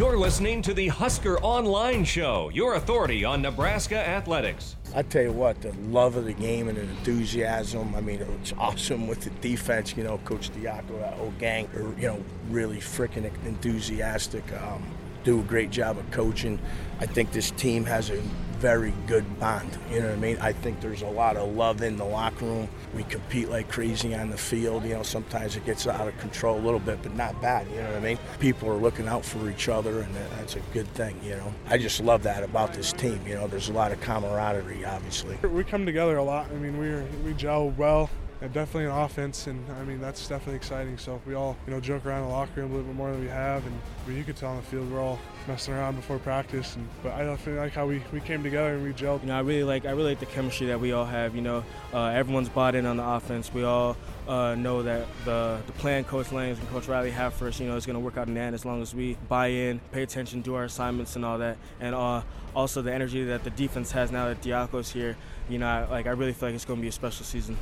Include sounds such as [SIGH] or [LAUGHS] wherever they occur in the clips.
You're listening to the Husker Online Show, your authority on Nebraska athletics. I tell you what, the love of the game and the enthusiasm. I mean, it's awesome with the defense. You know, Coach Diaco, that whole gang, are you know really freaking enthusiastic. Um, do a great job of coaching. I think this team has a very good bond. You know what I mean? I think there's a lot of love in the locker room. We compete like crazy on the field. You know, sometimes it gets out of control a little bit, but not bad. You know what I mean? People are looking out for each other, and that's a good thing. You know, I just love that about this team. You know, there's a lot of camaraderie, obviously. We come together a lot. I mean, we we gel well and definitely an offense, and I mean that's definitely exciting. So we all you know joke around the locker room a little bit more than we have, and I mean, you could tell on the field we're all messing around before practice. And but I definitely like how we, we came together and we gelled. You know, I really like I really like the chemistry that we all have. You know, uh, everyone's bought in on the offense. We all uh, know that the the plan Coach Langs and Coach Riley have for us, you know, is going to work out in the end as long as we buy in, pay attention, do our assignments and all that, and uh, also the energy that the defense has now that Diaco's here. You know, I, like I really feel like it's going to be a special season.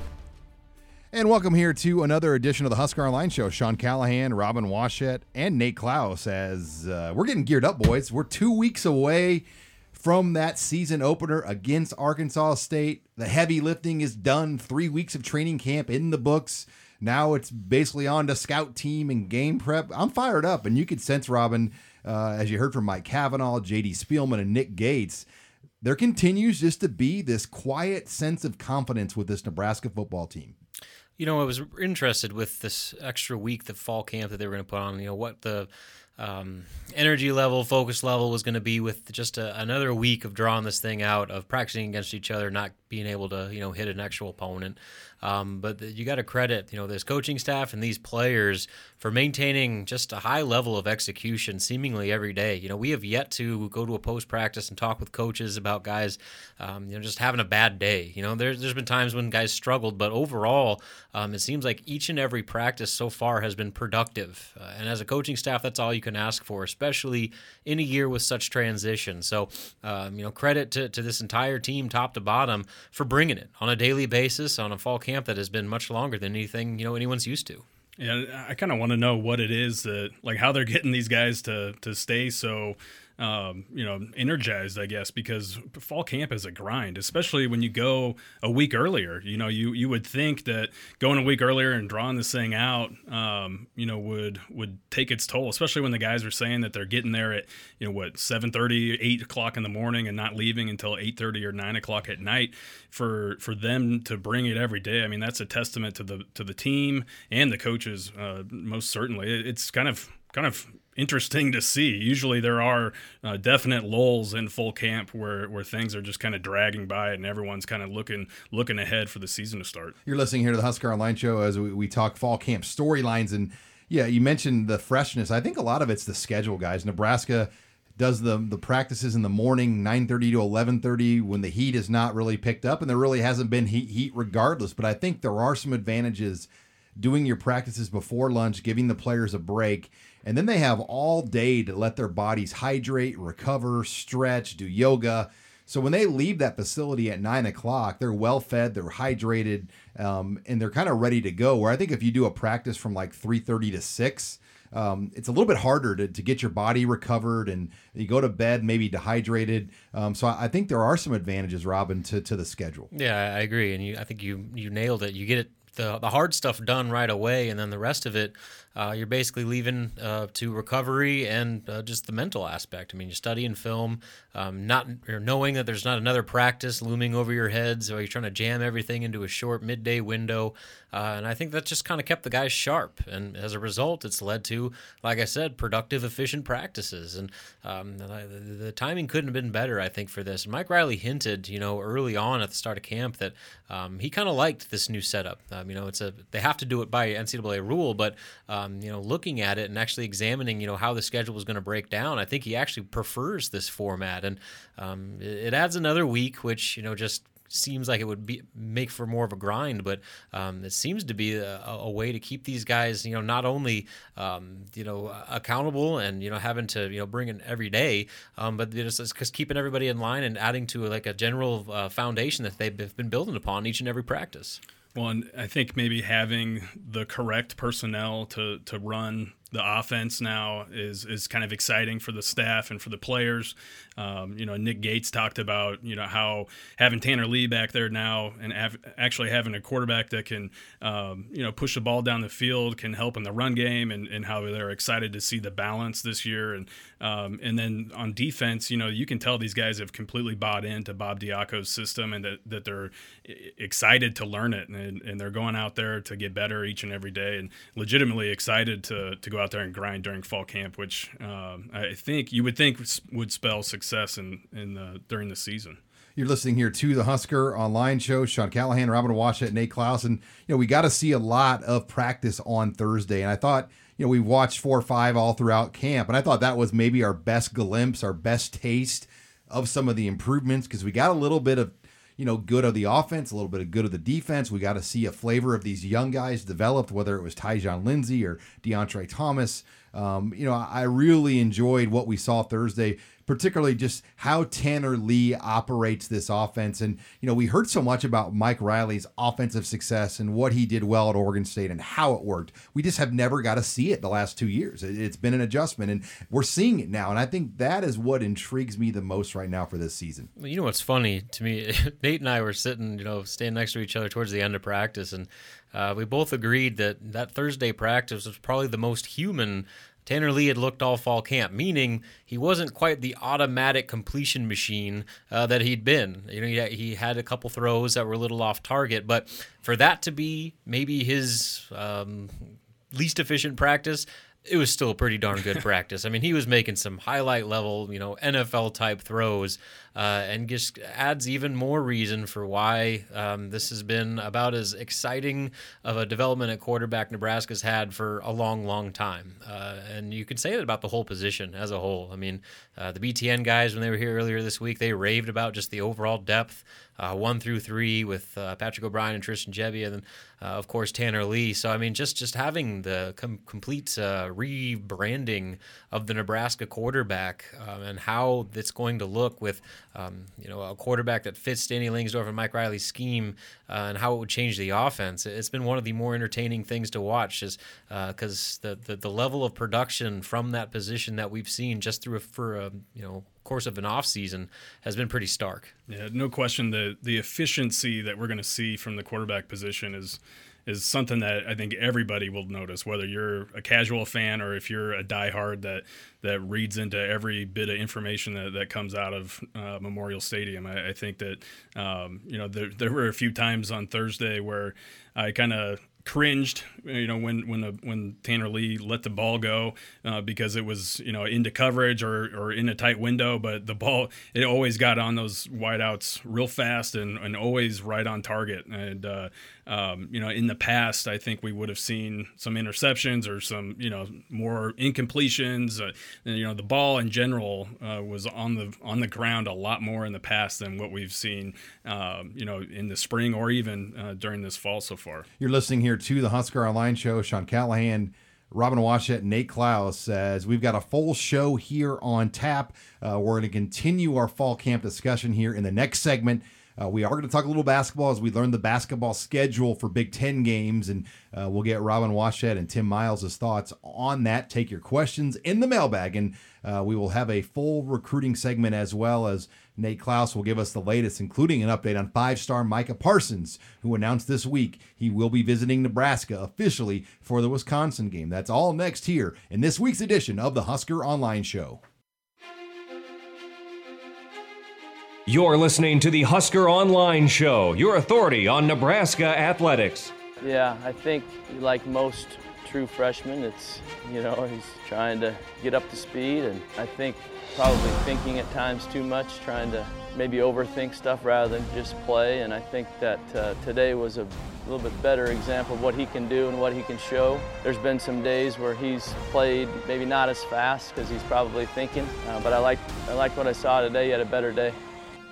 And welcome here to another edition of the Husker Online Show. Sean Callahan, Robin Washut, and Nate Clouse as uh, we're getting geared up, boys. We're two weeks away from that season opener against Arkansas State. The heavy lifting is done. Three weeks of training camp in the books. Now it's basically on to scout team and game prep. I'm fired up, and you could sense, Robin, uh, as you heard from Mike Cavanaugh, J.D. Spielman, and Nick Gates, there continues just to be this quiet sense of confidence with this Nebraska football team. You know, I was interested with this extra week, the fall camp that they were going to put on. You know, what the um, energy level, focus level was going to be with just a, another week of drawing this thing out, of practicing against each other, not being able to, you know, hit an actual opponent. Um, but you got to credit, you know, this coaching staff and these players for maintaining just a high level of execution seemingly every day. You know, we have yet to go to a post practice and talk with coaches about guys, um, you know, just having a bad day. You know, there's there's been times when guys struggled, but overall, um, it seems like each and every practice so far has been productive. Uh, and as a coaching staff, that's all you can ask for, especially in a year with such transition. So, um, you know, credit to, to this entire team, top to bottom, for bringing it on a daily basis on a fall camp that has been much longer than anything you know anyone's used to. Yeah, I kind of want to know what it is that like how they're getting these guys to to stay so um, you know, energized, I guess, because fall camp is a grind, especially when you go a week earlier. You know, you you would think that going a week earlier and drawing this thing out, um, you know, would would take its toll, especially when the guys are saying that they're getting there at you know what 7:30, 8 o'clock in the morning and not leaving until 8:30 or 9 o'clock at night. For for them to bring it every day, I mean, that's a testament to the to the team and the coaches, uh, most certainly. It's kind of kind of interesting to see. Usually there are uh, definite lulls in full camp where, where things are just kind of dragging by and everyone's kind of looking looking ahead for the season to start. You're listening here to the Husker Online Show as we, we talk fall camp storylines and yeah, you mentioned the freshness. I think a lot of it's the schedule, guys. Nebraska does the the practices in the morning 9:30 to 11:30 when the heat is not really picked up and there really hasn't been heat heat regardless, but I think there are some advantages doing your practices before lunch, giving the players a break and then they have all day to let their bodies hydrate, recover, stretch, do yoga. So when they leave that facility at nine o'clock, they're well fed, they're hydrated, um, and they're kind of ready to go. Where I think if you do a practice from like three thirty to six, um, it's a little bit harder to, to get your body recovered and you go to bed maybe dehydrated. Um, so I, I, think there are some advantages, Robin, to, to the schedule. Yeah, I agree, and you, I think you you nailed it. You get it the the hard stuff done right away, and then the rest of it uh, you're basically leaving uh, to recovery and uh, just the mental aspect. I mean, you're studying film, um, not knowing that there's not another practice looming over your heads, or you're trying to jam everything into a short midday window. Uh, and I think that just kind of kept the guys sharp. And as a result, it's led to, like I said, productive, efficient practices. And um, the, the, timing couldn't have been better, I think, for this. Mike Riley hinted, you know, early on at the start of camp that um, he kind of liked this new setup. Um, you know, it's a they have to do it by NCAA rule, but um, you know, looking at it and actually examining, you know, how the schedule was going to break down, I think he actually prefers this format, and um, it, adds another week, which you know just seems like it would be make for more of a grind, but um, it seems to be a, a, way to keep these guys, you know, not only um, you know accountable and you know having to you know bring in every day, um, but just, just keeping everybody in line and adding to like a general uh, foundation that they've been building upon each and every practice. Well, and I think maybe having the correct personnel to to run the offense now is is kind of exciting for the staff and for the players. Um, you know, Nick Gates talked about you know how having Tanner Lee back there now and av- actually having a quarterback that can um, you know push the ball down the field can help in the run game, and, and how they're excited to see the balance this year. And um, and then on defense, you know, you can tell these guys have completely bought into Bob Diaco's system and that, that they're excited to learn it, and, and they're going out there to get better each and every day, and legitimately excited to to go out there and grind during fall camp, which um, I think you would think would spell success in in the, during the season. You're listening here to the Husker Online Show. Sean Callahan, Robin Washut, Nate Clouse, and you know we got to see a lot of practice on Thursday, and I thought you know we watched four or five all throughout camp, and I thought that was maybe our best glimpse, our best taste of some of the improvements because we got a little bit of you know, good of the offense, a little bit of good of the defense. We got to see a flavor of these young guys developed, whether it was Tyjon Lindsey or Deontre Thomas. Um, you know, I really enjoyed what we saw Thursday particularly just how Tanner Lee operates this offense. And, you know, we heard so much about Mike Riley's offensive success and what he did well at Oregon State and how it worked. We just have never got to see it the last two years. It's been an adjustment, and we're seeing it now. And I think that is what intrigues me the most right now for this season. You know what's funny to me? [LAUGHS] Nate and I were sitting, you know, standing next to each other towards the end of practice, and uh, we both agreed that that Thursday practice was probably the most human Tanner Lee had looked all fall camp, meaning he wasn't quite the automatic completion machine uh, that he'd been. You know, he, he, had a couple throws that were a little off target, but for that to be maybe his um, least efficient practice, it was still a pretty darn good [LAUGHS] practice. I mean, he was making some highlight level, you know, NFL type throws uh, and just adds even more reason for why um, this has been about as exciting of a development at quarterback Nebraska's had for a long, long time. Uh, and you could say that about the whole position as a whole. I mean, uh, the BTN guys, when they were here earlier this week, they raved about just the overall depth. Uh, one through three with uh, Patrick O'Brien and Tristan Gebbia, and then uh, of course Tanner Lee. So I mean, just just having the com- complete uh, rebranding of the Nebraska quarterback um, and how it's going to look with um, you know, a quarterback that fits Danny Langsdorf and Mike Riley's scheme uh, and how it would change the offense. It's been one of the more entertaining things to watch, is because uh, the, the, the level of production from that position that we've seen just through a, for a you know course of an off season has been pretty stark. Yeah, no question. The the efficiency that we're going to see from the quarterback position is is something that I think everybody will notice, whether you're a casual fan or if you're a diehard that that reads into every bit of information that, that comes out of uh, Memorial Stadium. I, I think that um, you know there, there were a few times on Thursday where I kind of cringed, you know, when when a, when Tanner Lee let the ball go uh, because it was you know into coverage or, or in a tight window, but the ball it always got on those wideouts real fast and, and always right on target. And uh, um, you know, in the past, I think we would have seen some interceptions or some you know more incompletions. Uh, and, you know, the ball in general uh, was on the on the ground a lot more in the past than what we've seen, um, you know, in the spring or even uh, during this fall so far. You're listening here to the Husker Online Show. Sean Callahan, Robin Washut, Nate Clouse says we've got a full show here on tap. Uh, we're going to continue our fall camp discussion here in the next segment. Uh, we are going to talk a little basketball as we learn the basketball schedule for Big Ten games, and uh, we'll get Robin Washut and Tim Miles' thoughts on that. Take your questions in the mailbag, and uh, we will have a full recruiting segment as well as Nate Clouse will give us the latest, including an update on five star Micah Parsons, who announced this week he will be visiting Nebraska officially for the Wisconsin game. That's all next here in this week's edition of the Husker Online Show. You're listening to the Husker Online Show, your authority on Nebraska athletics. Yeah, I think like most true freshmen, it's, you know, he's trying to get up to speed, and I think probably thinking at times too much, trying to maybe overthink stuff rather than just play. And I think that uh, today was a little bit better example of what he can do and what he can show. There's been some days where he's played maybe not as fast because he's probably thinking, uh, but I like I liked what I saw today. He had a better day.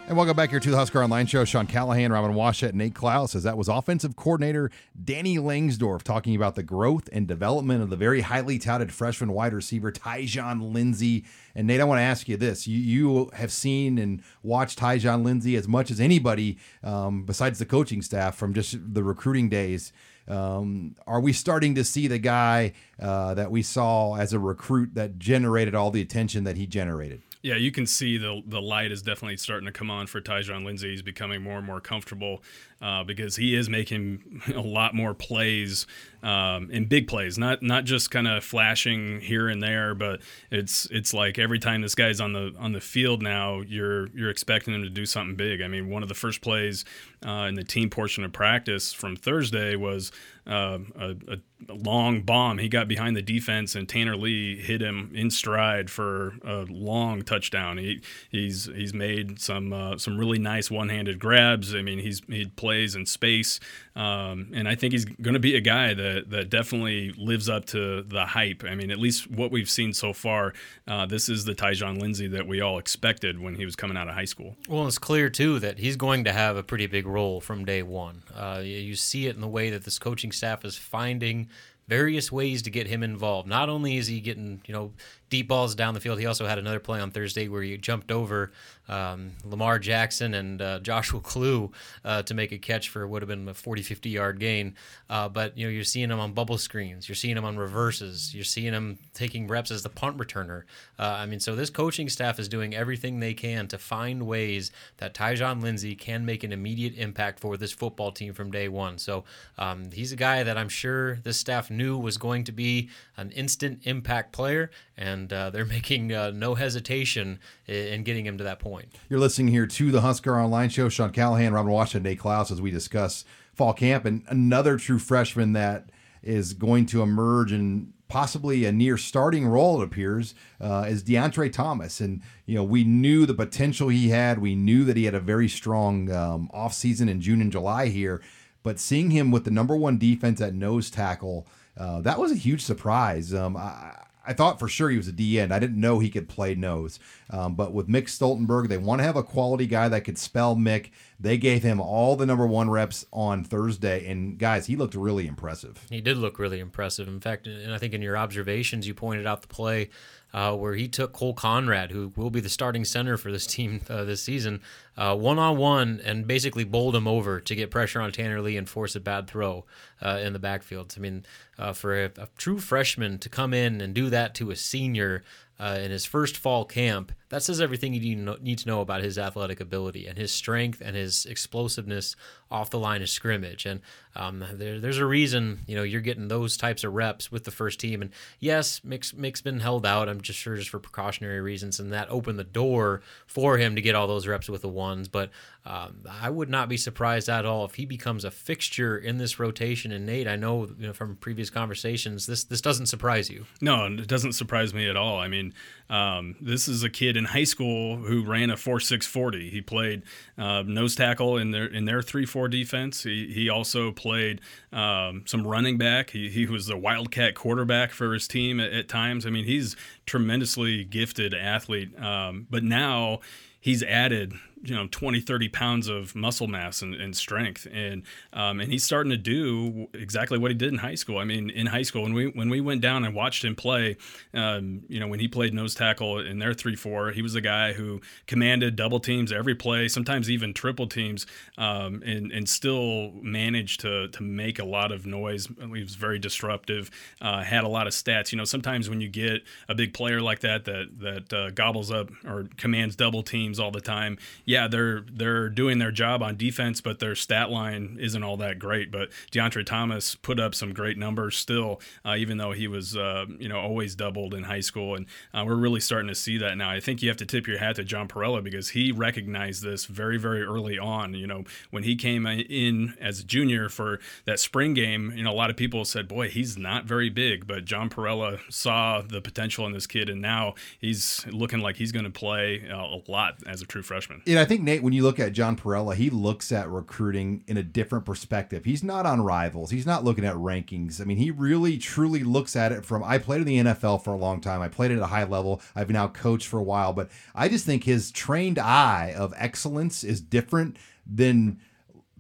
And welcome back here to the Husker Online Show. Sean Callahan, Robin Washut, Nate Clouse, as that was offensive coordinator Danny Langsdorf talking about the growth and development of the very highly touted freshman wide receiver Tyjon Lindsey. And Nate, I want to ask you this: you, you have seen and watched Tyjon Lindsey as much as anybody, um, besides the coaching staff, from just the recruiting days. Um, are we starting to see the guy uh, that we saw as a recruit that generated all the attention that he generated? Yeah, you can see the the light is definitely starting to come on for Tyjon Lindsey. He's becoming more and more comfortable uh, because he is making [LAUGHS] a lot more plays um, in big plays, not not just kind of flashing here and there, but it's it's like every time this guy's on the on the field now, you're you're expecting him to do something big. I mean, one of the first plays uh, in the team portion of practice from Thursday was uh, a, a, long bomb. He got behind the defense, and Tanner Lee hit him in stride for a long touchdown. He he's he's made some uh, some really nice one handed grabs. I mean, he's he plays in space, um, and I think he's going to be a guy that that definitely lives up to the hype. I mean, at least what we've seen so far, uh, this is the Tyjon Lindsey that we all expected when he was coming out of high school. Well, it's clear too that he's going to have a pretty big role from day one. Uh, you see it in the way that this coaching staff is finding various ways to get him involved. Not only is he getting, you know, deep balls down the field, he also had another play on Thursday where he jumped over um, Lamar Jackson and uh, Joshua Kalu uh, to make a catch for what would have been a 40, 50 yard gain. Uh, but you know, you're seeing him on bubble screens, you're seeing him on reverses, you're seeing him taking reps as the punt returner. Uh, I mean, so this coaching staff is doing everything they can to find ways that Tyjon Lindsey can make an immediate impact for this football team from day one. So um, he's a guy that I'm sure this staff knew was going to be an instant impact player, and uh, they're [LAUGHS] making uh, no hesitation in getting him to that point. You're listening here to the Husker Online Show. Sean Callahan, Robin Washington, Nate Clouse, as we discuss fall camp, and another true freshman that is going to emerge and possibly a near starting role, it appears, uh, is Deontre Thomas. And, you know, we knew the potential he had. We knew that he had a very strong um, offseason in June and July here. But seeing him with the number one defense at nose tackle, uh, that was a huge surprise. Um, I, I thought for sure he was a D end. I didn't know he could play nose. Um, but with Mick Stoltenberg, they want to have a quality guy that could spell Mick. They gave him all the number one reps on Thursday, and guys, he looked really impressive. He did look really impressive. In fact, and I think in your observations, you pointed out the play uh, where he took Cole Conrad, who will be the starting center for this team uh, this season, one on one, and basically bowled him over to get pressure on Tanner Lee and force a bad throw uh, in the backfield. I mean, uh, for a, a, true freshman to come in and do that to a senior uh, in his first fall camp, that says everything you need to know about his athletic ability and his strength and his explosiveness off the line of scrimmage. And um, there, there's a reason you know you're getting those types of reps with the first team. And yes, Mick's, Mick's been held out. I'm just sure just for precautionary reasons, and that opened the door for him to get all those reps with the ones. But um, I would not be surprised at all if he becomes a fixture in this rotation. And Nate, I know, you know from previous conversations, this this doesn't surprise you. No, it doesn't surprise me at all. I mean, um, this is a kid in high school who ran a four six forty. He played uh, nose tackle in their in their three four defense. He he also played um, some running back. He he was the wildcat quarterback for his team at, at times. I mean, he's tremendously gifted athlete. Um, but now he's added you know 20 30 pounds of muscle mass and, and strength. And um, and he's starting to do exactly what he did in high school. I mean in high school when we when we went down and watched him play um, you know when he played nose tackle in their 3-4 he was a guy who commanded double teams every play sometimes even triple teams um, and and still managed to to make a lot of noise. He was very disruptive uh, had a lot of stats. You know sometimes when you get a big player like that that that uh, gobbles up or commands double teams all the time yeah, they're they're doing their job on defense, but their stat line isn't all that great. But Deontre Thomas put up some great numbers still, uh, even though he was uh, you know always doubled in high school, and uh, we're really starting to see that now. I think you have to tip your hat to John Parrella because he recognized this very very early on. You know when he came in as a junior for that spring game, you know a lot of people said, "Boy, he's not very big," but John Parrella saw the potential in this kid, and now he's looking like he's going to play a lot as a true freshman. And I think Nate, when you look at John Parrella, he looks at recruiting in a different perspective. He's not on rivals. He's not looking at rankings. I mean, he really truly looks at it from. I played in the NFL for a long time. I played at a high level. I've now coached for a while, but I just think his trained eye of excellence is different than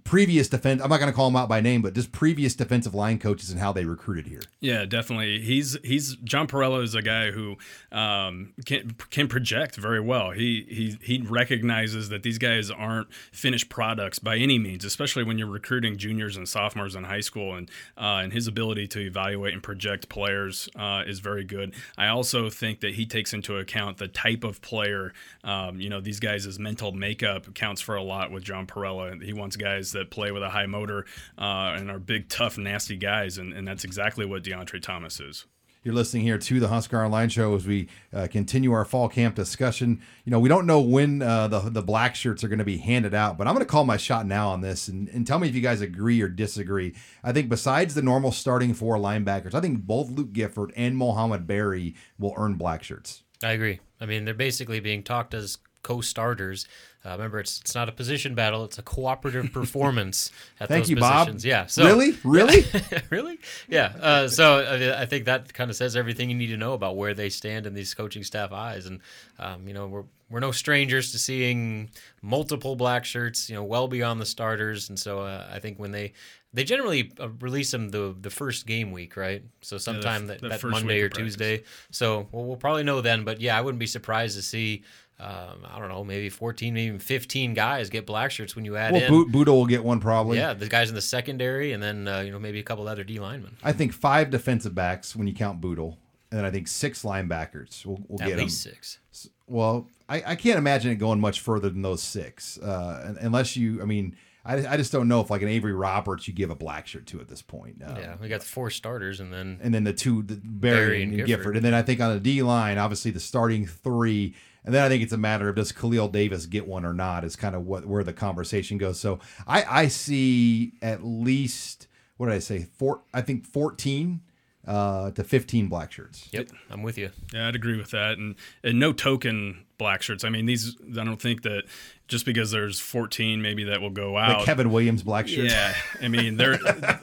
previous defense. I'm not going to call him out by name, but just previous defensive line coaches and how they recruited here. Yeah, definitely. He's he's John Parrella is a guy who um, can can project very well. He he he recognizes that these guys aren't finished products by any means, especially when you're recruiting juniors and sophomores in high school. And uh, and his ability to evaluate and project players uh, is very good. I also think that he takes into account the type of player. Um, you know, these guys' mental makeup counts for a lot with John Parrella. He wants guys that play with a high motor uh, and are big, tough, nasty guys, and, and that's exactly what Deontre Thomas is. You're listening here to the Husker Online Show as we uh, continue our fall camp discussion. You know, we don't know when uh, the the black shirts are going to be handed out, but I'm going to call my shot now on this and, and tell me if you guys agree or disagree. I think besides the normal starting four linebackers, I think both Luke Gifford and Mohamed Barry will earn black shirts. I agree. I mean, they're basically being talked as co-starters. Uh, remember, it's it's not a position battle; it's a cooperative performance [LAUGHS] at Thank those you, Bob. positions. Yeah. So, really, [LAUGHS] really, [LAUGHS] really, yeah. Uh, so I, I think that kind of says everything you need to know about where they stand in these coaching staff eyes, and um, you know we're we're no strangers to seeing multiple black shirts, you know, well beyond the starters, and so uh, I think when they they generally uh, release them the the first game week, right? So sometime the- that, the that Monday or practice. Tuesday. So well, we'll probably know then. But yeah, I wouldn't be surprised to see. Um, I don't know, maybe 14, maybe even 15 guys get black shirts when you add well, in. Boot, Bootle will get one probably. Yeah, the guys in the secondary, and then uh, you know maybe a couple other D linemen. I think five defensive backs when you count Bootle, and then I think six linebackers will, will At get least them. six. Well, I, I can't imagine it going much further than those six, uh, unless you. I mean, I, I just don't know if like an Avery Roberts you give a black shirt to at this point. Um, Yeah, we got the four starters, and then and then the two the Barry, Barry and, and Gifford. Gifford. and then I think on the D line, obviously the starting three, and then I think it's a matter of does Khalil Davis get one or not is kind of what where the conversation goes. So I I see at least what did I say four I think fourteen uh, to fifteen black shirts. yep, I'm with you. Yeah, I'd agree with that. And and no token black shirts. I mean, these I don't think that just because there's 14, maybe that will go out. Like Kevin Williams black shirts. Yeah, I mean, they're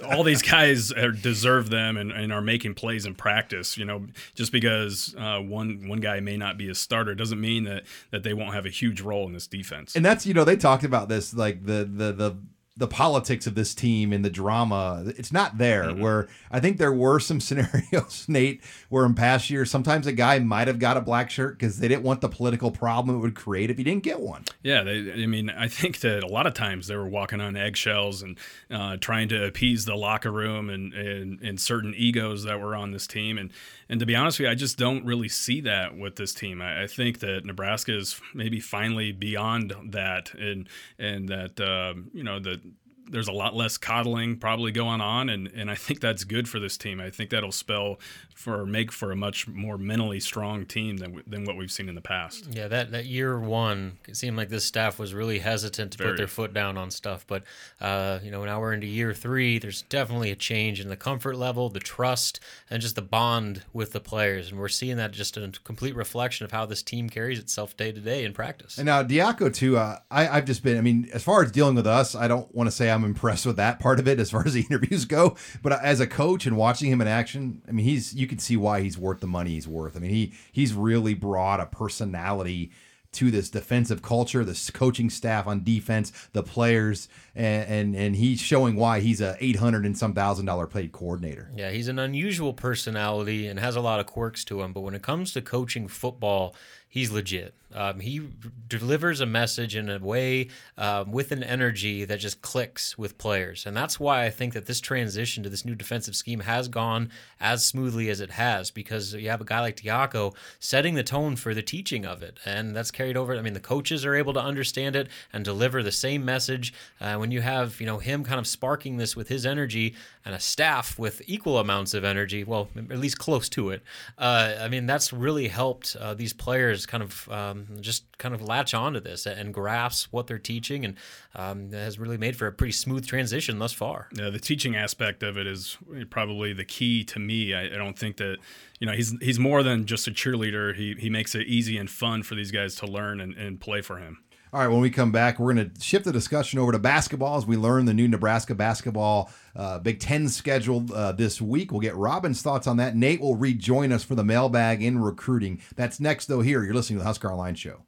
all these guys are, deserve them and, and are making plays in practice. You know, just because uh, one one guy may not be a starter doesn't mean that that they won't have a huge role in this defense. and that's you know they talked about this like the the the the politics of this team and the drama it's not there Mm-hmm. where i think there were some [LAUGHS] scenarios nate where in past years sometimes a guy might have got a black shirt because they didn't want the political problem it would create if he didn't get one Yeah, they, I mean, I think that a lot of times they were walking on eggshells and uh, trying to appease the locker room and, and and certain egos that were on this team. And and to be honest with you, I just don't really see that with this team. I, I think that Nebraska is maybe finally beyond that, and and that um, you know that. There's a lot less coddling probably going on, and, and I think that's good for this team. I think that'll spell for make for a much more mentally strong team than than what we've seen in the past. Yeah, that, that year one, it seemed like this staff was really hesitant to Very. put their foot down on stuff. But, uh, you know, now we're into year three. There's definitely a change in the comfort level, the trust, and just the bond with the players. And we're seeing that just a complete reflection of how this team carries itself day to day in practice. and now diaco too uh, I, i've just been i mean as far as dealing with us i don't want to say i'm impressed with that part of it as far as the [LAUGHS] interviews go but as a coach and watching him in action i mean he's you can see why he's worth the money he's worth i mean he he's really brought a personality to this defensive culture, this coaching staff on defense, the players, and and, and he's showing why he's a eight hundred and some thousand dollar paid coordinator. Yeah, he's an unusual personality and has a lot of quirks to him. But when it comes to coaching football, he's legit. Um, he delivers a message in a way um, with an energy that just clicks with players. And that's why I think that this transition to this new defensive scheme has gone as smoothly as it has because you have a guy like Diaco setting the tone for the teaching of it. And that's carried over. I mean, the coaches are able to understand it and deliver the same message. Uh, when you have, you know, him kind of sparking this with his energy and a staff with equal amounts of energy, well, at least close to it. Uh, I mean, that's really helped uh, these players kind of um, just kind of latch onto this and grasp what they're teaching, and um, has really made for a pretty smooth transition thus far. Yeah, the teaching aspect of it is probably the key to me. I, I don't think that you know he's he's more than just a cheerleader. He he makes it easy and fun for these guys to learn and, and play for him. All right, when we come back, we're going to shift the discussion over to basketball as we learn the new Nebraska basketball uh, Big Ten schedule uh, this week. We'll get Robin's thoughts on that. Nate will rejoin us for the mailbag in recruiting. That's next, though, here. You're listening to the Husker Online Show.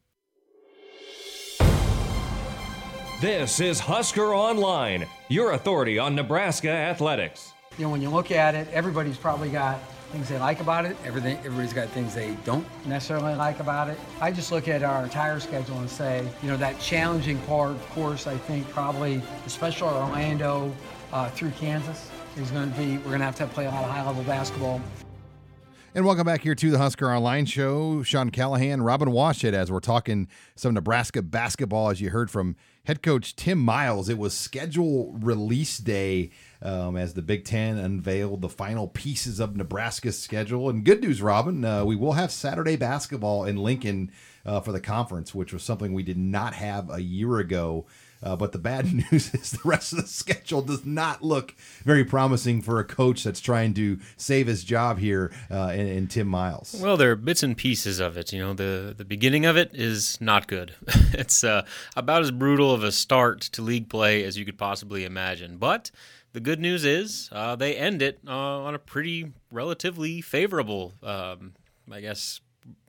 This is Husker Online, your authority on Nebraska athletics. You know, when you look at it, everybody's probably got things they like about it. Everything, everybody's got things they don't necessarily like about it. I just look at our entire schedule and say, you know, that challenging part, of course, I think probably, especially Orlando uh, through Kansas, is going to be, we're going to have to play a lot of high-level basketball. And welcome back here to the Husker Online Show. Sean Callahan, Robin Washut, as we're talking some Nebraska basketball, as you heard from head coach Tim Miles. It was schedule release day um, as the Big Ten unveiled the final pieces of Nebraska's schedule. And good news, Robin, uh, we will have Saturday basketball in Lincoln uh, for the conference, which was something we did not have a year ago. Uh, but the bad [LAUGHS] news is the rest of the schedule does not look very promising for a coach that's trying to save his job here uh, in, in, Tim Miles. Well, there are bits and pieces of it. You know, the the beginning of it is not good. [LAUGHS] it's uh, about as brutal of a start to league play as you could possibly imagine. But the good news is uh, they end it uh, on a pretty relatively favorable, um, I guess,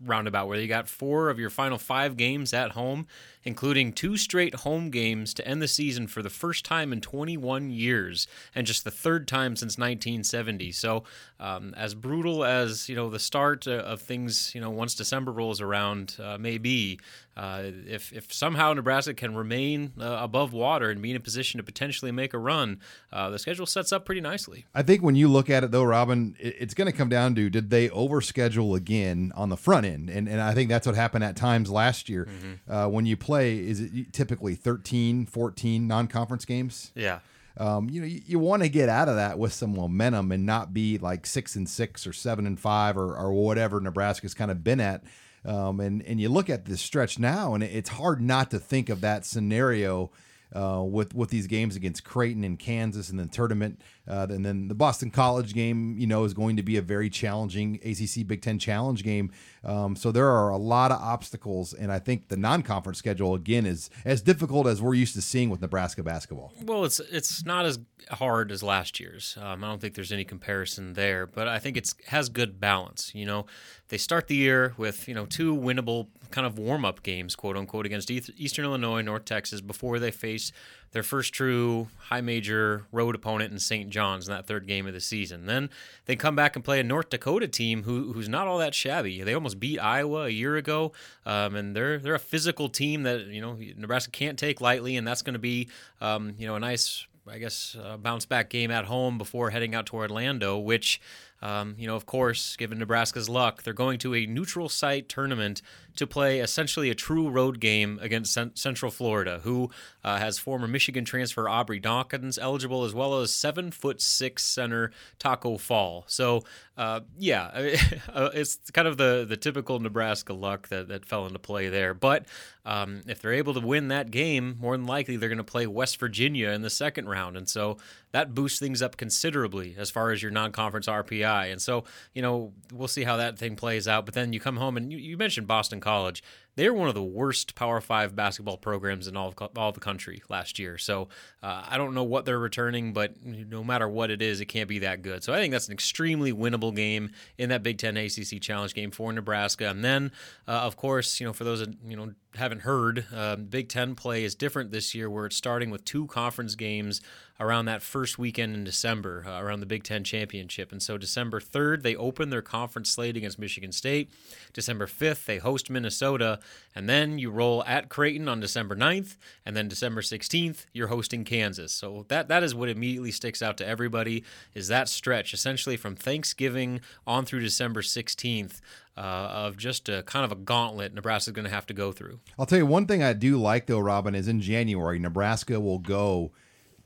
roundabout where you got four of your final five games at home, including two straight home games to end the season for the first time in 21 years and just the third time since 1970. So, um, as brutal as you know the start uh, of things, you know, once December rolls around, uh, may be, uh, if if somehow Nebraska can remain uh, above water and be in a position to potentially make a run, uh, the schedule sets up pretty nicely. I think when you look at it though, Robin, it's going to come down to did they overschedule again on the front end, and and I think that's what happened at times last year mm-hmm. uh, when you play. Is it typically 13, 14 non-conference games? Yeah. Um, you know, you, you want to get out of that with some momentum and not be like six and six or seven and five or, or whatever Nebraska's kind of been at. Um, and and you look at this stretch now, and it's hard not to think of that scenario uh, with with these games against Creighton and Kansas, and the tournament, uh, and then the Boston College game. You know, is going to be a very challenging ACC Big Ten Challenge game. Um, so there are a lot of obstacles, and I think the non-conference schedule again is as difficult as we're used to seeing with Nebraska basketball. Well, it's it's not as hard as last year's. Um, I don't think there's any comparison there, but I think it's has good balance. You know, they start the year with you know two winnable kind of warm-up games, quote unquote, against Eastern Illinois, North Texas before they face their first true high major road opponent in St. John's in that third game of the season. Then they come back and play a North Dakota team who, who's not all that shabby. They almost beat Iowa a year ago, um, and they're they're a physical team that you know Nebraska can't take lightly, and that's going to be um, you know a nice I guess uh, bounce back game at home before heading out to Orlando, which um, you know, of course, given Nebraska's luck, they're going to a neutral site tournament to play essentially a true road game against Central Florida, who uh, has former Michigan transfer Aubrey Dawkins eligible, as well as seven foot six center Taco Fall. So, uh, yeah, [LAUGHS] uh, it's kind of the the typical Nebraska luck that, that fell into play there. But um, if they're able to win that game, more than likely they're going to play West Virginia in the second round, and so that boosts things up considerably as far as your non-conference RPI. And so, you know, we'll see how that thing plays out. But then you come home and you, you mentioned Boston College they're one of the worst Power Five basketball programs in all of, all the country last year. So uh, I don't know what they're returning, but no matter what it is, it can't be that good. So I think that's an extremely winnable game in that Big Ten ACC Challenge game for Nebraska. And then, uh, of course, you know, for those you know haven't heard, uh, Big Ten play is different this year, where it's starting with two conference games around that first weekend in December, uh, around the Big Ten championship. And so December 3rd, they open their conference slate against Michigan State. December 5th, they host Minnesota. And then you roll at Creighton on December 9th, and then December 16th, you're hosting Kansas. So that that is what immediately sticks out to everybody is that stretch, essentially from Thanksgiving on through December 16th. Uh, of just a kind of a gauntlet Nebraska's going to have to go through. I'll tell you one thing I do like though, Robin, is in January Nebraska will go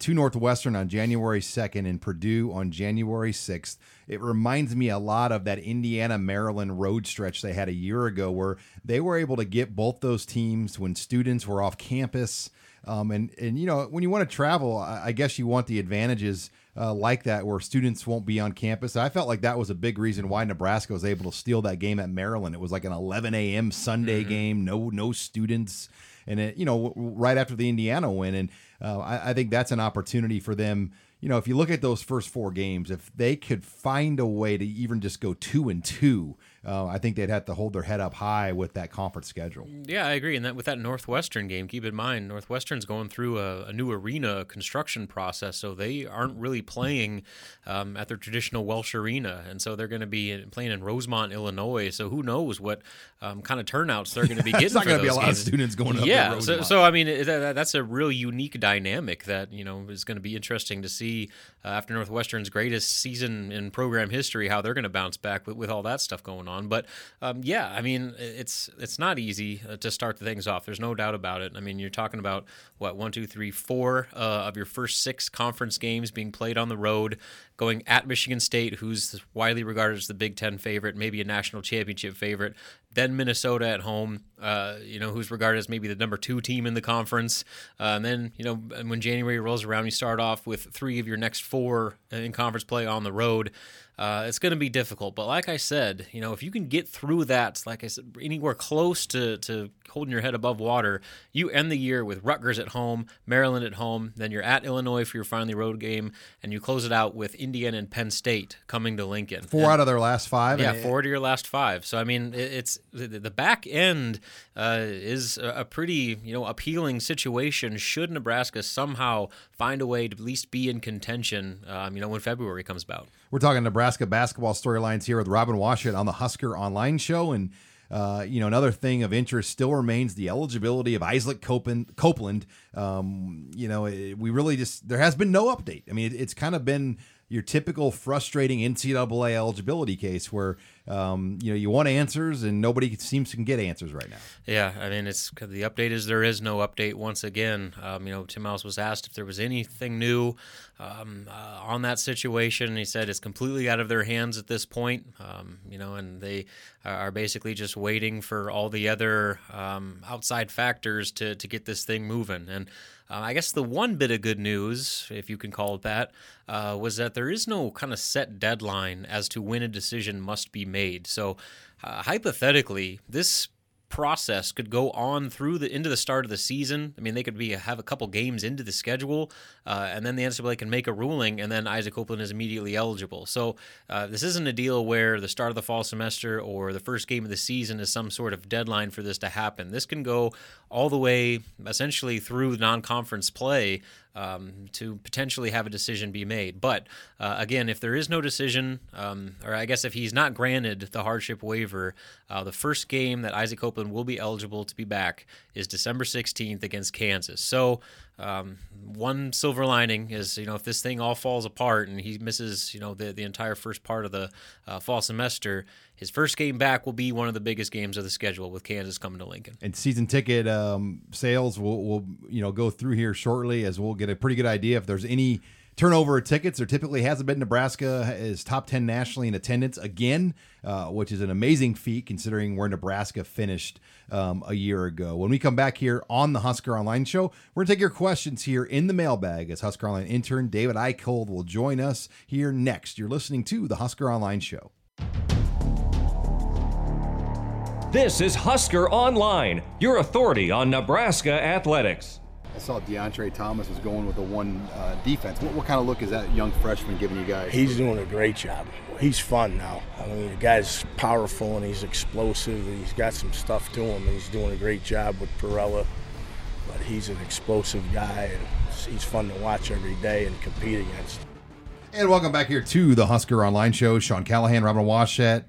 to Northwestern on January 2nd and Purdue on January 6th. It reminds me a lot of that Indiana Maryland road stretch they had a year ago where they were able to get both those teams when students were off campus. Um, and, and, you know, when you want to travel, I guess you want the advantages uh, like that where students won't be on campus. I felt like that was a big reason why Nebraska was able to steal that game at Maryland. It was like an 11 a.m. Sunday mm-hmm. game, no no students, and it you know right after the Indiana win, and uh, I, I think that's an opportunity for them. You know, if you look at those first four games, if they could find a way to even just go two and two, uh, I think they'd have to hold their head up high with that conference schedule. Yeah, I agree. And that with that Northwestern game, keep in mind Northwestern's going through a, a new arena construction process, so they aren't really playing um, at their traditional Welsh arena, and so they're going to be playing in Rosemont, Illinois. So who knows what um, kind of turnouts they're going to be [LAUGHS] getting? It's not going to be a lot games. of students going up. Yeah, to so, so I mean that, that's a real unique dynamic that you know is going to be interesting to see uh, after Northwestern's greatest season in program history how they're going to bounce back with, with all that stuff going on. But um, yeah, I mean it's it's not easy uh, to start the things off. There's no doubt about it. I mean you're talking about what one, two, three, four uh, of your first six conference games being played on the road, going at Michigan State, who's widely regarded as the Big Ten favorite, maybe a national championship favorite. Then Minnesota at home, uh, you know, who's regarded as maybe the number two team in the conference. Uh, and then, you know, when January rolls around, you start off with three of your next four in conference play on the road. Uh, it's going to be difficult, but like I said, you know, if you can get through that, like I said, anywhere close to, to holding your head above water, you end the year with Rutgers at home, Maryland at home, then you're at Illinois for your finally road game, and you close it out with Indiana and Penn State coming to Lincoln. Four And- out of their last five. yeah, and four to your last five. So I mean, it- it's the, the back end uh, is a pretty you know appealing situation. Should Nebraska somehow find a way to at least be in contention, um, you know, when February comes about. We're talking Nebraska basketball storylines here with Robin Washut on the Husker Online Show. And, uh, you know, another thing of interest still remains the eligibility of Isaac Copeland. Um, you know, it- we really just, there has been no update. I mean, it, it's kind of been your typical frustrating NCAA eligibility case where, um, you know, you want answers and nobody seems to can get answers right now. Yeah, I mean, it's the update is there is no update. Once again, um, you know, Tim Miles was asked if there was anything new um, uh, on that situation. He said it's completely out of their hands at this point. Um, you know, and they are basically just waiting for all the other um, outside factors to to get this thing moving. And uh, I guess the one bit of good news, if you can call it that, uh, was that there is no kind of set deadline as to when a decision must be made. So, uh, hypothetically, this process could go on through the into the start of the season. I mean, they could be have a couple games into the schedule, uh, and then the NCAA can make a ruling, and then Isaac Copeland is immediately eligible. So uh, this isn't a deal where the start of the fall semester or the first game of the season is some sort of deadline for this to happen. This can go all the way essentially through non-conference play um, to potentially have a decision be made. But uh, again, if there is no decision, um, or I guess if he's not granted the hardship waiver, uh, the first game that Isaac Copeland will be eligible to be back is December 16th against Kansas. So um, one silver lining is, you know, if this thing all falls apart and he misses, you know, the, the entire first part of the uh, fall semester, his first game back will be one of the biggest games of the schedule with Kansas coming to Lincoln. and season ticket um, sales will will you know go through here shortly as we'll get a pretty good idea if there's any turnover of tickets. There typically hasn't been. Nebraska is top ten nationally in attendance again, uh, which is an amazing feat considering where Nebraska finished um, a year ago. When we come back here on the Husker Online Show, we're gonna take your questions here in the mailbag as Husker Online intern David Eichold will join us here next. You're listening to the Husker Online Show. This is Husker Online, your authority on Nebraska athletics. I saw Deontre Thomas was going with the one uh, defense. What, what kind of look is that young freshman giving you guys? He's doing a great job. He's fun now. I mean, the guy's powerful and he's explosive. And he's got some stuff to him, and he's doing a great job with Parrella. But he's an explosive guy, and he's fun to watch every day and compete against. And welcome back here to the Husker Online Show. Sean Callahan, Robin Washut,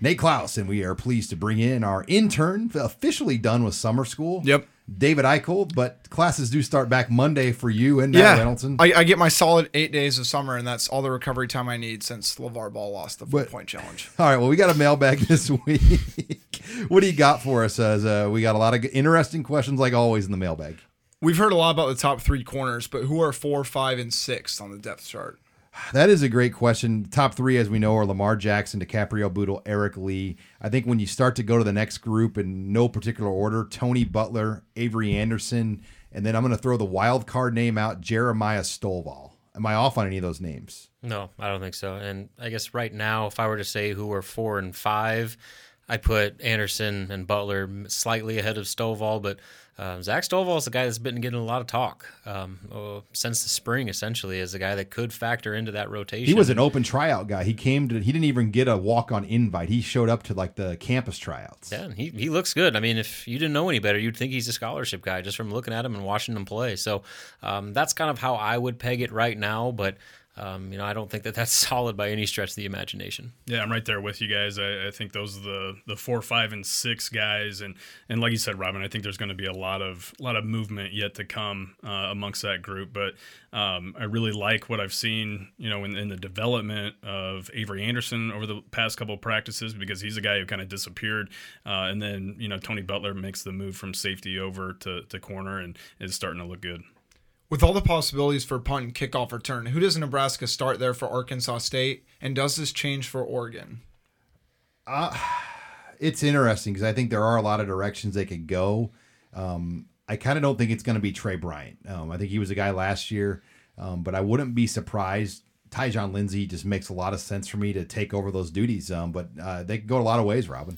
Nate Clouse, and we are pleased to bring in our intern, officially done with summer school. Yep. David Eichel, but classes do start back Monday for you and Matt yeah, Reynoldsson. I, I get my solid eight days of summer, and that's all the recovery time I need since LeVar Ball lost the four But- point challenge. [LAUGHS] All right, well, we got a mailbag [LAUGHS] this week. what do you got for us? As uh, we got a lot of interesting questions, like always, in the mailbag. We've heard a lot about the top three corners, but who are four, five, and six on the depth chart? That is a great question. Top three, as we know, are Lamar Jackson, DiCaprio Bootle, Eric Lee. I think when you start to go to the next group in no particular order, Tony Butler, Avery Anderson, and then I'm going to throw the wild card name out, Jeremiah Stovall. Am I off on any of those names? No, I don't think so. And I guess right now, if I were to say who are four and five, I put Anderson and Butler slightly ahead of Stovall, but um, Zach Stovall is the guy that's been getting a lot of talk um, oh, since the spring, essentially, as a guy that could factor into that rotation. He was an open tryout guy. He came to, he didn't even get a walk on invite. He showed up to like the campus tryouts. Yeah, he, he looks good. I mean, if you didn't know any better, you'd think he's a scholarship guy just from looking at him and watching him play. So um, that's kind of how I would peg it right now. But um, you know, I don't think that that's [LAUGHS] solid by any stretch of the imagination. Yeah, I'm right there with you guys. I, I, think those are the the four, five, and six guys, and and like you said, Robin, I think there's going to be a lot of a lot of movement yet to come uh, amongst that group. But um, I really like what I've seen, you know, in, in, the development of Avery Anderson over the past couple of practices because he's a guy who kind of disappeared, uh, and then you know Tony Butler makes the move from safety over to to corner and is starting to look good. With all the possibilities for punt and kickoff return, who does Nebraska start there for Arkansas State, and does this change for Oregon? Uh, it's interesting because I think there are a lot of directions they could go. Um, I kind of don't think it's going to be Tre Bryant. Um, I think he was a guy last year, um, but I wouldn't be surprised. Tyjon Lindsey just makes a lot of sense for me to take over those duties. Um, but uh, they could go a lot of ways, Robin.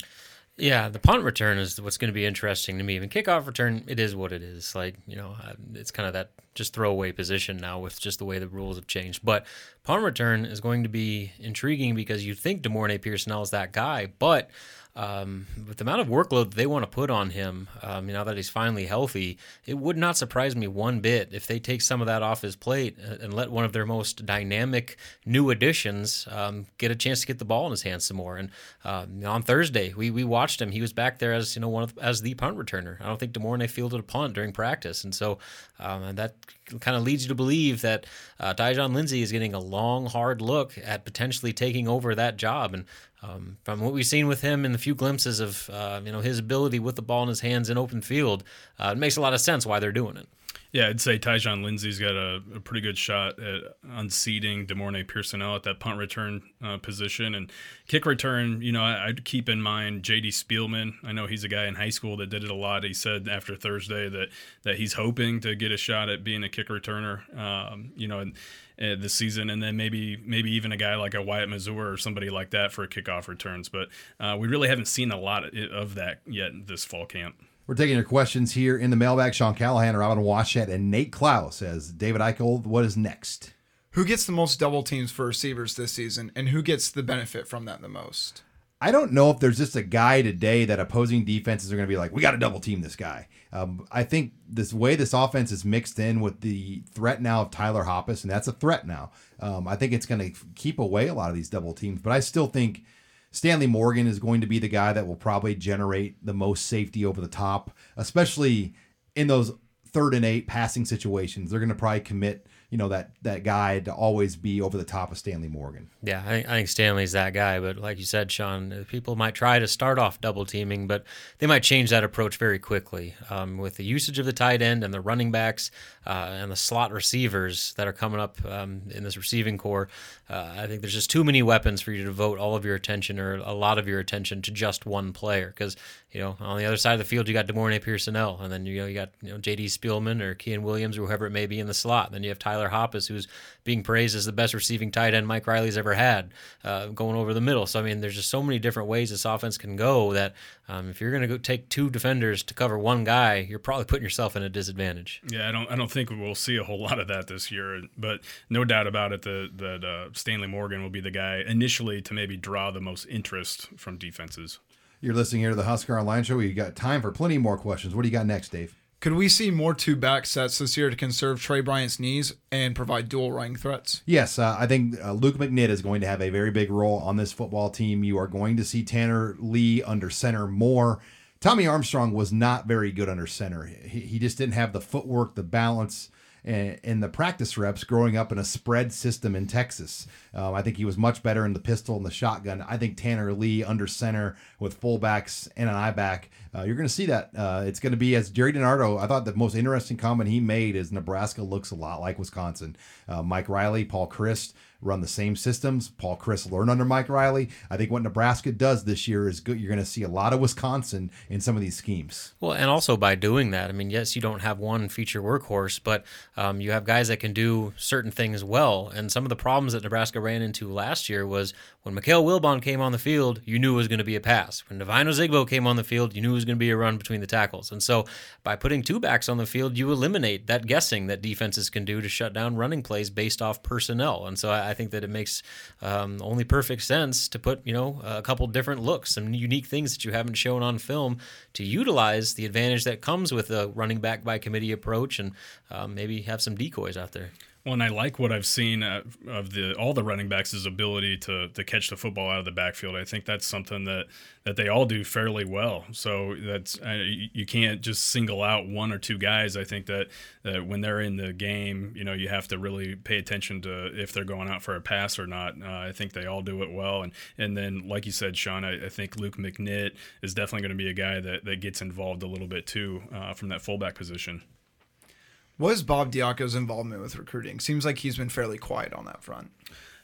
Yeah, the punt return is what's going to be interesting to me. Even kickoff return, it is what it is. Like, you know, it's kind of that just throwaway position now with just the way the rules have changed. But punt return is going to be intriguing because you think De'Mornay Pierson-El is that guy, but um, with the amount of workload they want to put on him, um, now that he's finally healthy, it would not surprise me one bit if they take some of that off his plate and let one of their most dynamic new additions um, get a chance to get the ball in his hands some more. And um, on Thursday, we, we watched him; he was back there as you know one of as the punt returner. I don't think De'Mornay fielded a punt during practice, and so um, that kind of leads you to believe that uh, Tyjon Lindsey is getting a long, hard look at potentially taking over that job. And um, from what we've seen with him in the few glimpses of uh, you know his ability with the ball in his hands in open field, uh, it makes a lot of sense why they're doing it. Yeah, I'd say Tyjon Lindsey's got a, a, pretty good shot at unseating De'Mornay Pierson-El at that punt return uh, position. And kick return, you know, I, would keep in mind J.D. Spielman. I know he's a guy in high school that did it a lot. He said after Thursday that that he's hoping to get a shot at being a kick returner, um, you know, uh, this season, and then maybe maybe even a guy like a Wyatt Mazour or somebody like that for kickoff returns. But uh, we really haven't seen a lot of that yet this fall camp. We're taking your questions here in the mailbag. Sean Callahan, Robin Washut, and Nate Clouse says, David Eichel, what is next? Who gets the most double teams for receivers this season, and who gets the benefit from that the most? I don't know if there's just a guy today that opposing defenses are going to be like, we got to double team this guy. Um, I think this way this offense is mixed in with the threat now of Tyler Hoppes, and that's a threat now. Um, I think it's going to keep away a lot of these double teams, but I still think – Stanley Morgan is going to be the guy that will probably generate the most safety over the top, especially in those third and eight passing situations. They're going to probably commit you know that that guy to always be over the top of Stanley Morgan. Yeah, I think, I think Stanley's that guy. But like you said, Sean, people might try to start off double teaming, but they might change that approach very quickly um, with the usage of the tight end and the running backs uh, and the slot receivers that are coming up um, in this receiving corps. Uh, I think there's just too many weapons for you to devote all of your attention or a lot of your attention to just one player because you know, on the other side of the field, you got De'Mornay Pierson-El, and then you know you got you know J.D. Spielman or Quinnen Williams or whoever it may be in the slot. Then you have Tyler Hoppes, who's being praised as the best receiving tight end Mike Riley's ever had, uh, going over the middle. So I mean, there's just so many different ways this offense can go that um, if you're going to go take two defenders to cover one guy, you're probably putting yourself in a disadvantage. Yeah, I don't I don't think we'll see a whole lot of that this year, but no doubt about it that that uh, Stanley Morgan will be the guy initially to maybe draw the most interest from defenses. You're listening here to the Husker Online Show. You got time for plenty more questions. What do you got next, Dave? Could we see more two back sets this year to conserve Tre Bryant's knees and provide dual running threats? Yes, uh, I think uh, Luke McNitt is going to have a very big role on this football team. You are going to see Tanner Lee under center more. Tommy Armstrong was not very good under center. He, he just didn't have the footwork, the balance and the practice reps growing up in a spread system in Texas. Um, I think he was much better in the pistol and the shotgun. I think Tanner Lee under center with fullbacks and an I back, uh, you're going to see that. Uh, it's going to be as Jerry DiNardo. I thought the most interesting comment he made is Nebraska looks a lot like Wisconsin. Uh, Mike Riley, Paul Chryst run the same systems. Paul Chryst learned under Mike Riley. I think what Nebraska does this year is good. You're going to see a lot of Wisconsin in some of these schemes. Well, and also by doing that, I mean, yes, you don't have one feature workhorse, but um, you have guys that can do certain things well. And some of the problems that Nebraska ran into last year was when Mikale Wilbon came on the field, you knew it was going to be a pass. When Devine Ozigbo came on the field, you knew it was going to be a run between the tackles. And so by putting two backs on the field, you eliminate that guessing that defenses can do to shut down running plays based off personnel. And so I think that it makes um, only perfect sense to put, you know, a couple different looks, some unique things that you haven't shown on film to utilize the advantage that comes with a running back by committee approach and um, maybe have some decoys out there. Well, and I like what I've seen uh, of the all the running backs' ability to to catch the football out of the backfield. I think that's something that that they all do fairly well. So that's uh, you can't just single out one or two guys. I think that that when they're in the game, you know, you have to really pay attention to if they're going out for a pass or not. Uh, I think they all do it well. And and then, like you said, Sean, I, I think Luke McNitt is definitely going to be a guy that that gets involved a little bit too uh, from that fullback position. What is Bob Diaco's involvement with recruiting? Seems like he's been fairly quiet on that front.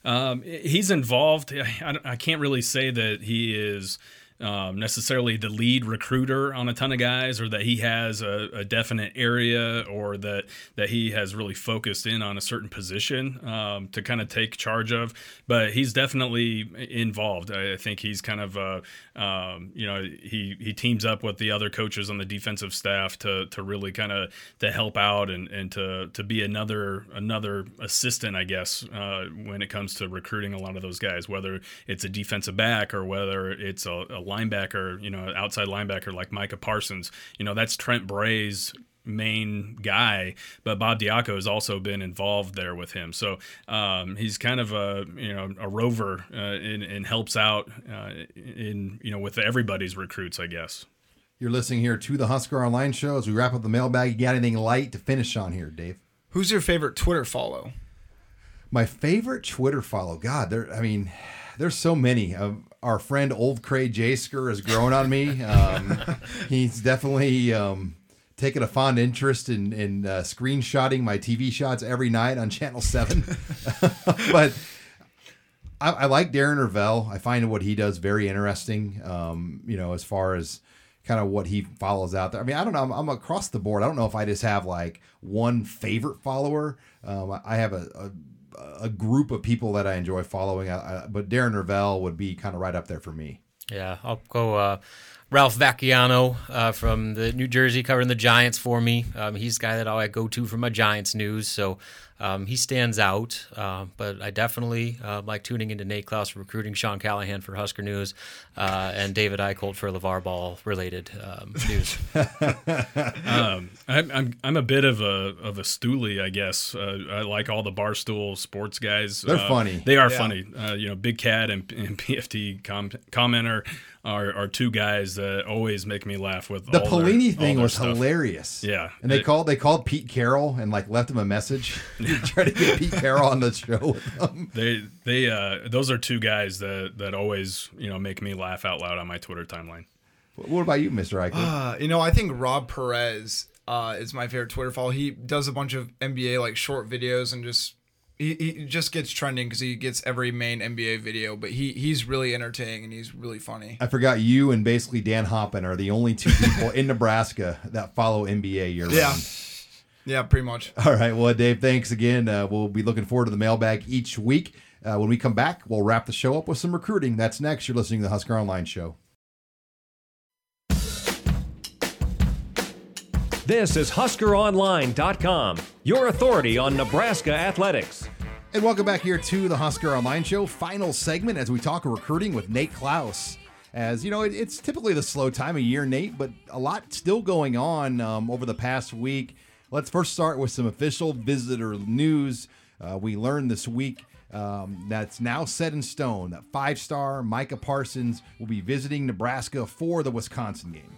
Um, he's involved. I, I, can't really say that he is um, necessarily the lead recruiter on a ton of guys, or that he has a, a, definite area, or that that he has really focused in on a certain position um, to kind of take charge of. But he's definitely involved. I think he's kind of, uh, um, you know, he he teams up with the other coaches on the defensive staff to to really kind of to help out and and to to be another another assistant, I guess, uh, when it comes to recruiting a lot of those guys, whether it's a defensive back or whether it's a, a linebacker, you know, outside linebacker like Micah Parsons. You know, that's Trent Bray's main guy, but Bob Diaco has also been involved there with him. So um, he's kind of a you know a rover uh, and, and, helps out uh, in you know with everybody's recruits, I guess. You're listening here to the Husker Online Show as we wrap up the mailbag. You got anything light to finish on here, Dave? Who's your favorite Twitter follow? My favorite Twitter follow. God, there. I mean, there's so many. Um, our friend Old Cray Jasker has grown on me. Um, [LAUGHS] he's definitely um, taken a fond interest in, in uh, screenshotting my TV shots every night on Channel 7. [LAUGHS] but I, I, like Darren Rovell. I find what he does very interesting, um, you know, as far as kind of what he follows out there. I mean, I don't know. I'm, I'm, across the board. I don't know if I just have like one favorite follower. Um, I have a, a a group of people that I enjoy following. I, I, but Darren Rovell would be kind of right up there for me. Yeah, I'll go. Uh, Ralph Vacchiano uh, from the New Jersey covering the Giants for me. Um, he's the guy that I go to for my Giants news. So um, he stands out. Uh, but I definitely uh, like tuning into Nate Clouse recruiting Sean Callahan for Husker News uh, and David Eicholt for LeVar Ball related um, [LAUGHS] news. Um, I'm, I'm, I'm a bit of a of a stoolie, I guess. Uh, I like all the barstool sports guys. They're uh, funny. They are yeah. funny. you know, Big Cat and, and PFT com- commenter are, are two guys that always make me laugh with the Pelini their, thing was stuff. hilarious. Yeah, and they it, called they called Pete Carroll and like left him a message [LAUGHS] [LAUGHS] try to get Pete Carroll on the show with them. They they uh, those are two guys that that always you know make me laugh out loud on my Twitter timeline. What about you, Mister Eichel? Uh, you know, I think Rob Perez uh, is my favorite Twitter follow. He does a bunch of NBA like short videos and just he, he just gets trending because he gets every main NBA video, but he he's really entertaining and he's really funny. I forgot you and basically Dan Hoppen are the only two people in Nebraska [LAUGHS] that follow NBA year round. Yeah. Yeah, pretty much. All right. Well, Dave, thanks again. Uh, we'll be looking forward to the mailbag each week. Uh, when we come back, we'll wrap the show up with some recruiting. That's next. You're listening to the Husker Online Show. This is HuskerOnline.com, your authority on Nebraska athletics. And welcome back here to the Husker Online Show, final segment as we talk recruiting with Nate Clouse. As you know, it, it's typically the slow time of year, Nate, but a lot still going on um, over the past week. Let's first start with some official visitor news. Uh, we learned this week um, that's now set in stone that five star Micah Parsons will be visiting Nebraska for the Wisconsin game.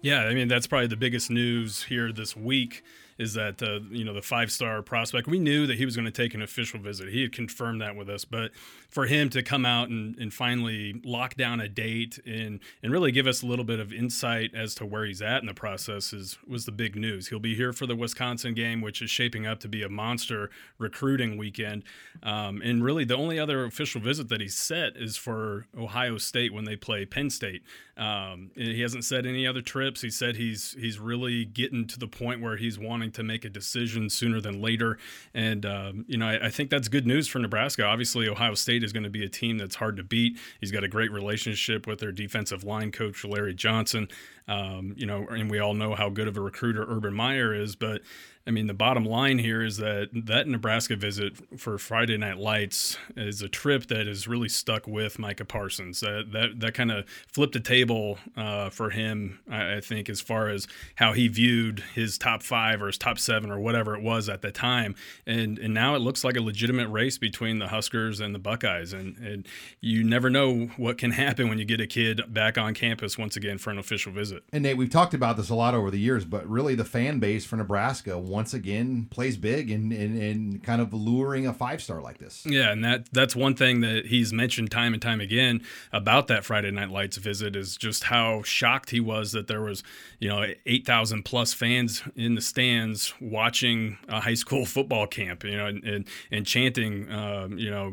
Yeah, I mean, that's probably the biggest news here this week is that uh, you know the five star prospect. We knew that he was going to take an official visit. He had confirmed that with us, but for him to come out and, and finally lock down a date and and really give us a little bit of insight as to where he's at in the process is was the big news. He'll be here for the Wisconsin game, which is shaping up to be a monster recruiting weekend. Um, and really, the only other official visit that he's set is for Ohio State when they play Penn State. Um, he hasn't said any other trips. He said he's he's really getting to the point where he's wanting to make a decision sooner than later. And um, you know, I, I, think that's good news for Nebraska. Obviously, Ohio State is going to be a team that's hard to beat. He's got a great relationship with their defensive line coach Larry Johnson. Um, you know, and we all know how good of a recruiter Urban Meyer is, but I mean, the bottom line here is that that Nebraska visit for Friday Night Lights is a trip that is really stuck with Micah Parsons. That that, that kind of flipped the table uh, for him, I, I, think, as far as how he viewed his top five or his top seven or whatever it was at the time. And and now it looks like a legitimate race between the Huskers and the Buckeyes. And, and you never know what can happen when you get a kid back on campus once again for an official visit. And Nate, we've talked about this a lot over the years, but really the fan base for Nebraska once again plays big and and, and kind of luring a five star like this. Yeah, and that that's one thing that he's mentioned time and time again about that Friday Night Lights visit is just how shocked he was that there was you know eight thousand plus fans in the stands watching a high school [LAUGHS] football camp, you know, and and, and chanting, um, you know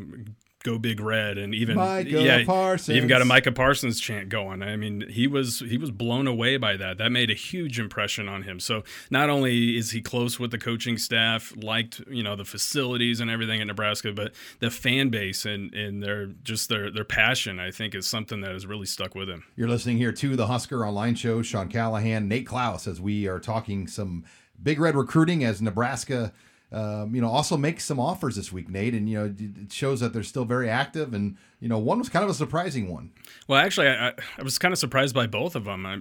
go big red and even Micah yeah Parsons. even got a Micah Parsons chant going. I mean, he was he was blown away by that. That made a huge impression on him. So not only is he close with the coaching staff, liked you know the facilities and everything in Nebraska, but the fan base and and their just their their passion, I think, is something that has really stuck with him. You're listening here to the Husker Online Show. Sean Callahan, Nate Clouse, as we are talking some Big Red recruiting as Nebraska um, you know, also make some offers this week, Nate, and you know, it shows that they're still very active. And you know, one was kind of a surprising one. Well, actually, I, I was kind of surprised by both of them. I,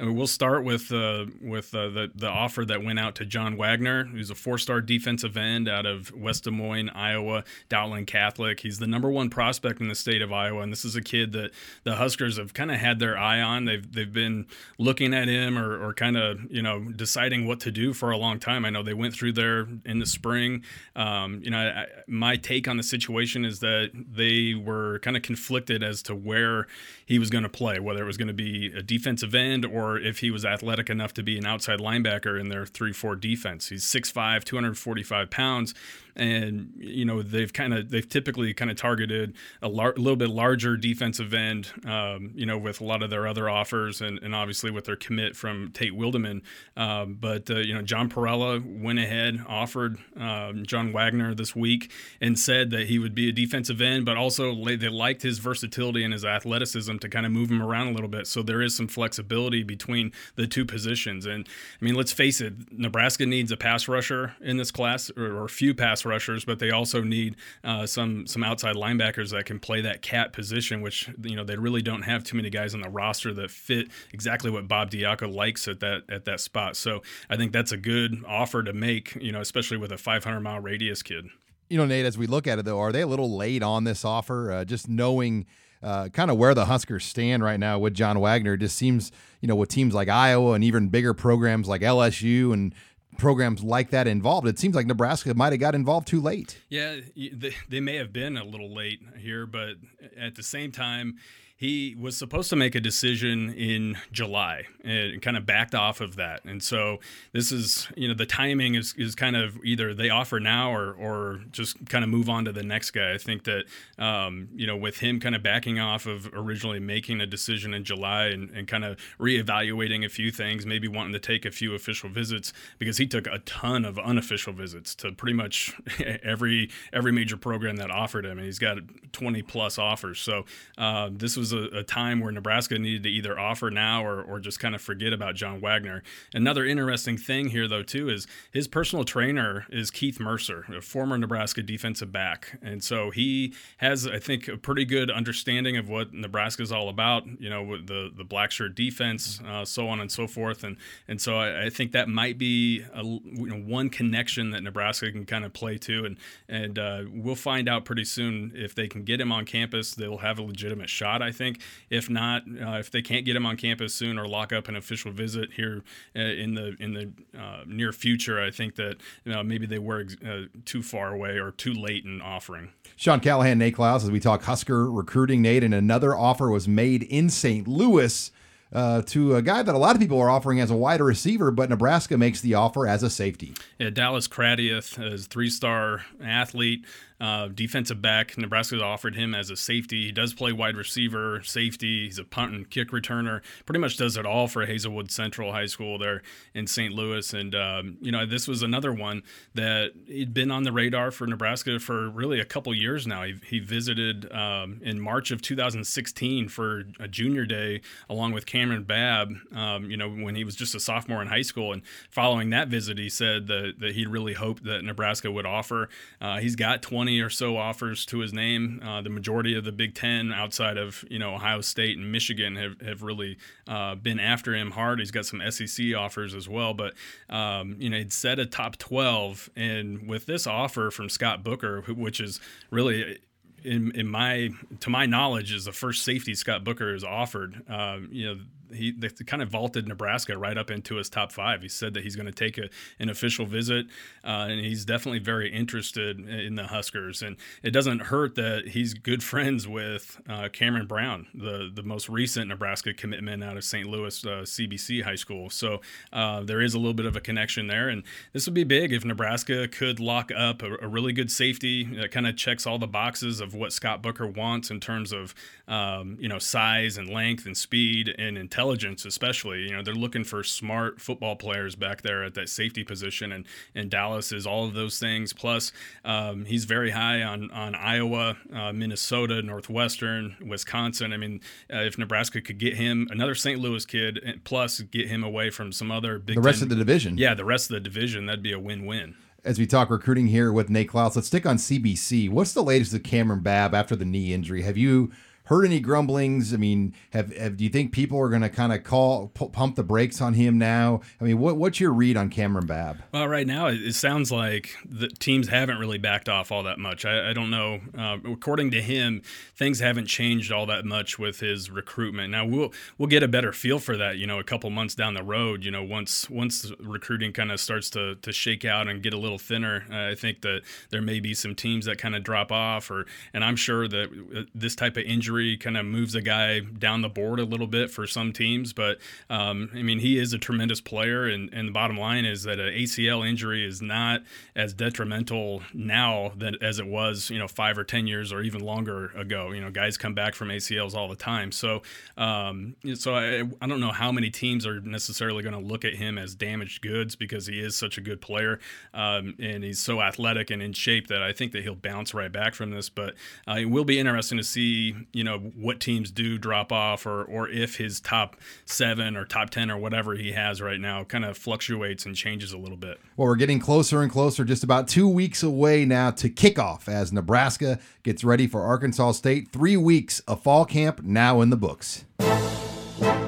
I mean, we'll start with uh, with uh, the the offer that went out to John Wagner, who's a four star defensive end out of West Des Moines, Iowa, Dowling Catholic. He's the number one prospect in the state of Iowa, and this is a kid that the Huskers have kind of had their eye on. They've they've been looking at him or, or kind of you know deciding what to do for a long time. I know they went through there in the spring. Um, you know, I, my take on the situation is that they were kind of conflicted as to where he was going to play, whether it was going to be a defensive end or if he was athletic enough to be an outside linebacker in their 3 4 defense. He's 6'5, 245 pounds and you know they've kind of they've typically kind of targeted a lar- little bit larger defensive end, um, you know, with a lot of their other offers, and, and obviously with their commit from Tate Wildeman. Um, but uh, you know, John Parrella went ahead, offered um, John Wagner this week, and said that he would be a defensive end, but also they liked his versatility and his athleticism to kind of move him around a little bit. So there is some flexibility between the two positions. And I mean, let's face it, Nebraska needs a pass rusher in this class, or, or a few pass rushers, but they also need uh, some some outside linebackers that can play that cat position, which you know they really don't have too many guys on the roster that fit exactly what Bob Diaco likes at that at that spot. So I think that's a good offer to make, you know, especially with a 500 mile radius kid. You know, Nate, as we look at it though, are they a little late on this offer? Uh, just knowing. Uh, kind of where the Huskers stand right now with John Wagner. just seems, you know, with teams like Iowa and even bigger programs like LSU and programs like that involved. It seems like Nebraska might have got involved too late. Yeah, they, they may have been a little late here, but at the same time, he was supposed to make a decision in July and kind of backed off of that. And so this is, you know, the timing is, is kind of either they offer now or, or just kind of move on to the next guy. I think that, um, you know, with him kind of backing off of originally making a decision in July and, and kind of reevaluating a few things, maybe wanting to take a few official visits because he took a ton of unofficial visits to pretty much [LAUGHS] every every major program that offered him. And he's got 20 plus offers. So uh, this was a, a, time where Nebraska needed to either offer now or, or just kind of forget about John Wagner. Another interesting thing here, though, too, is his personal trainer is Keith Mercer, a former Nebraska defensive back. And so he has, I think, a pretty good understanding of what Nebraska is all about, you know, with the, the black shirt defense, uh, so on and so forth. And, and so I, I think that might be a, you know, one connection that Nebraska can kind of play to. And, and uh, we'll find out pretty soon if they can get him on campus, they'll have a legitimate shot, I I think. If not, uh, if they can't get him on campus soon or lock up an official visit here uh, in the in the uh, near future, I think that you know, maybe they were uh, too far away or too late in offering. Sean Callahan, Nate Clouse, as we talk Husker recruiting, Nate, and another offer was made in St. Louis uh, to a guy that a lot of people are offering as a wide receiver, but Nebraska makes the offer as a safety. Yeah, Dallas Craddieth is three-star athlete uh, defensive back. Nebraska offered him as a safety. He does play wide receiver, safety. He's a punt and kick returner. Pretty much does it all for Hazelwood Central High School there in St. Louis. And um, you know, this was another one that he'd been on the radar for Nebraska for really a couple years now. He, he visited um, in March of 2016 for a junior day along with Cameron Babb. Um, you know, when he was just a sophomore in high school. And following that visit, he said that, that he really hoped that Nebraska would offer. Uh, he's got 20 20 or so offers to his name. Uh, the majority of the Big Ten, outside of you know Ohio State and Michigan, have, have really uh, been after him hard. He's got some SEC offers as well, but um, you know he'd set a top 12, and with this offer from Scott Booker, which is really in, in my to my knowledge is the first safety Scott Booker has offered. Uh, you know he kind of vaulted Nebraska right up into his top five. He said that he's going to take a, an official visit, uh, and he's definitely very interested in the Huskers. And it doesn't hurt that he's good [LAUGHS] friends with uh, Cameron Brown, the the most recent Nebraska commitment out of St. Louis uh, CBC High School. So uh, there is a little bit of a connection there, and this would be big if Nebraska could lock up a, a really good safety that kind of checks all the boxes of what Scott Booker wants in terms of um, you know size and length and speed and intelligence intelligence, especially. You know, they're looking for smart football players back there at that safety position, and and Dallas is all of those things. Plus, um, he's very high on on Iowa, uh, Minnesota, Northwestern, Wisconsin. I mean, uh, if Nebraska could get him another St. Louis kid, plus get him away from some other big the rest 10, of the division. Yeah, the rest of the division, that'd be a win-win as we talk recruiting here with Nate Clouse, let's stick on CBC. What's the latest with Cameron Babb after the knee injury? Have you heard any grumblings? I mean, have, have do you think people are going to kind of call p- pump the brakes on him now? I mean, what what's your read on Cameron Babb? Well, right now it, sounds like the teams haven't really backed off all that much. I, I don't know. Uh, according to him, things haven't changed all that much with his recruitment. Now we'll we'll get a better feel for that. You know, a couple months down the road. You know, once once recruiting kind of starts to to shake out and get a little thinner, uh, I think that there may be some teams that kind of drop off, or and I'm sure that uh, this type of injury injury kind of moves a guy down the board a little bit for some teams. But um, I mean, he is a tremendous player, and, and the bottom line is that an ACL injury is not as detrimental now than as it was, you know, five or ten years or even longer ago. You know, guys come back from ACLs all the time. So, um, so I, I don't know how many teams are necessarily going to look at him as damaged goods because he is such a good player um, and he's so athletic and in shape that I think that he'll bounce right back from this. But uh, it will be interesting to see, you you know what teams do drop off or or if his top seven or top ten or whatever he has right now kind of fluctuates and changes a little bit. Well, we're getting closer and closer, just about two weeks away now to kickoff as Nebraska gets ready for Arkansas State. Three weeks of fall camp now in the books.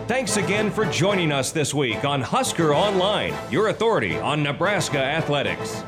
Thanks again for joining us this week on Husker Online, your authority on Nebraska athletics.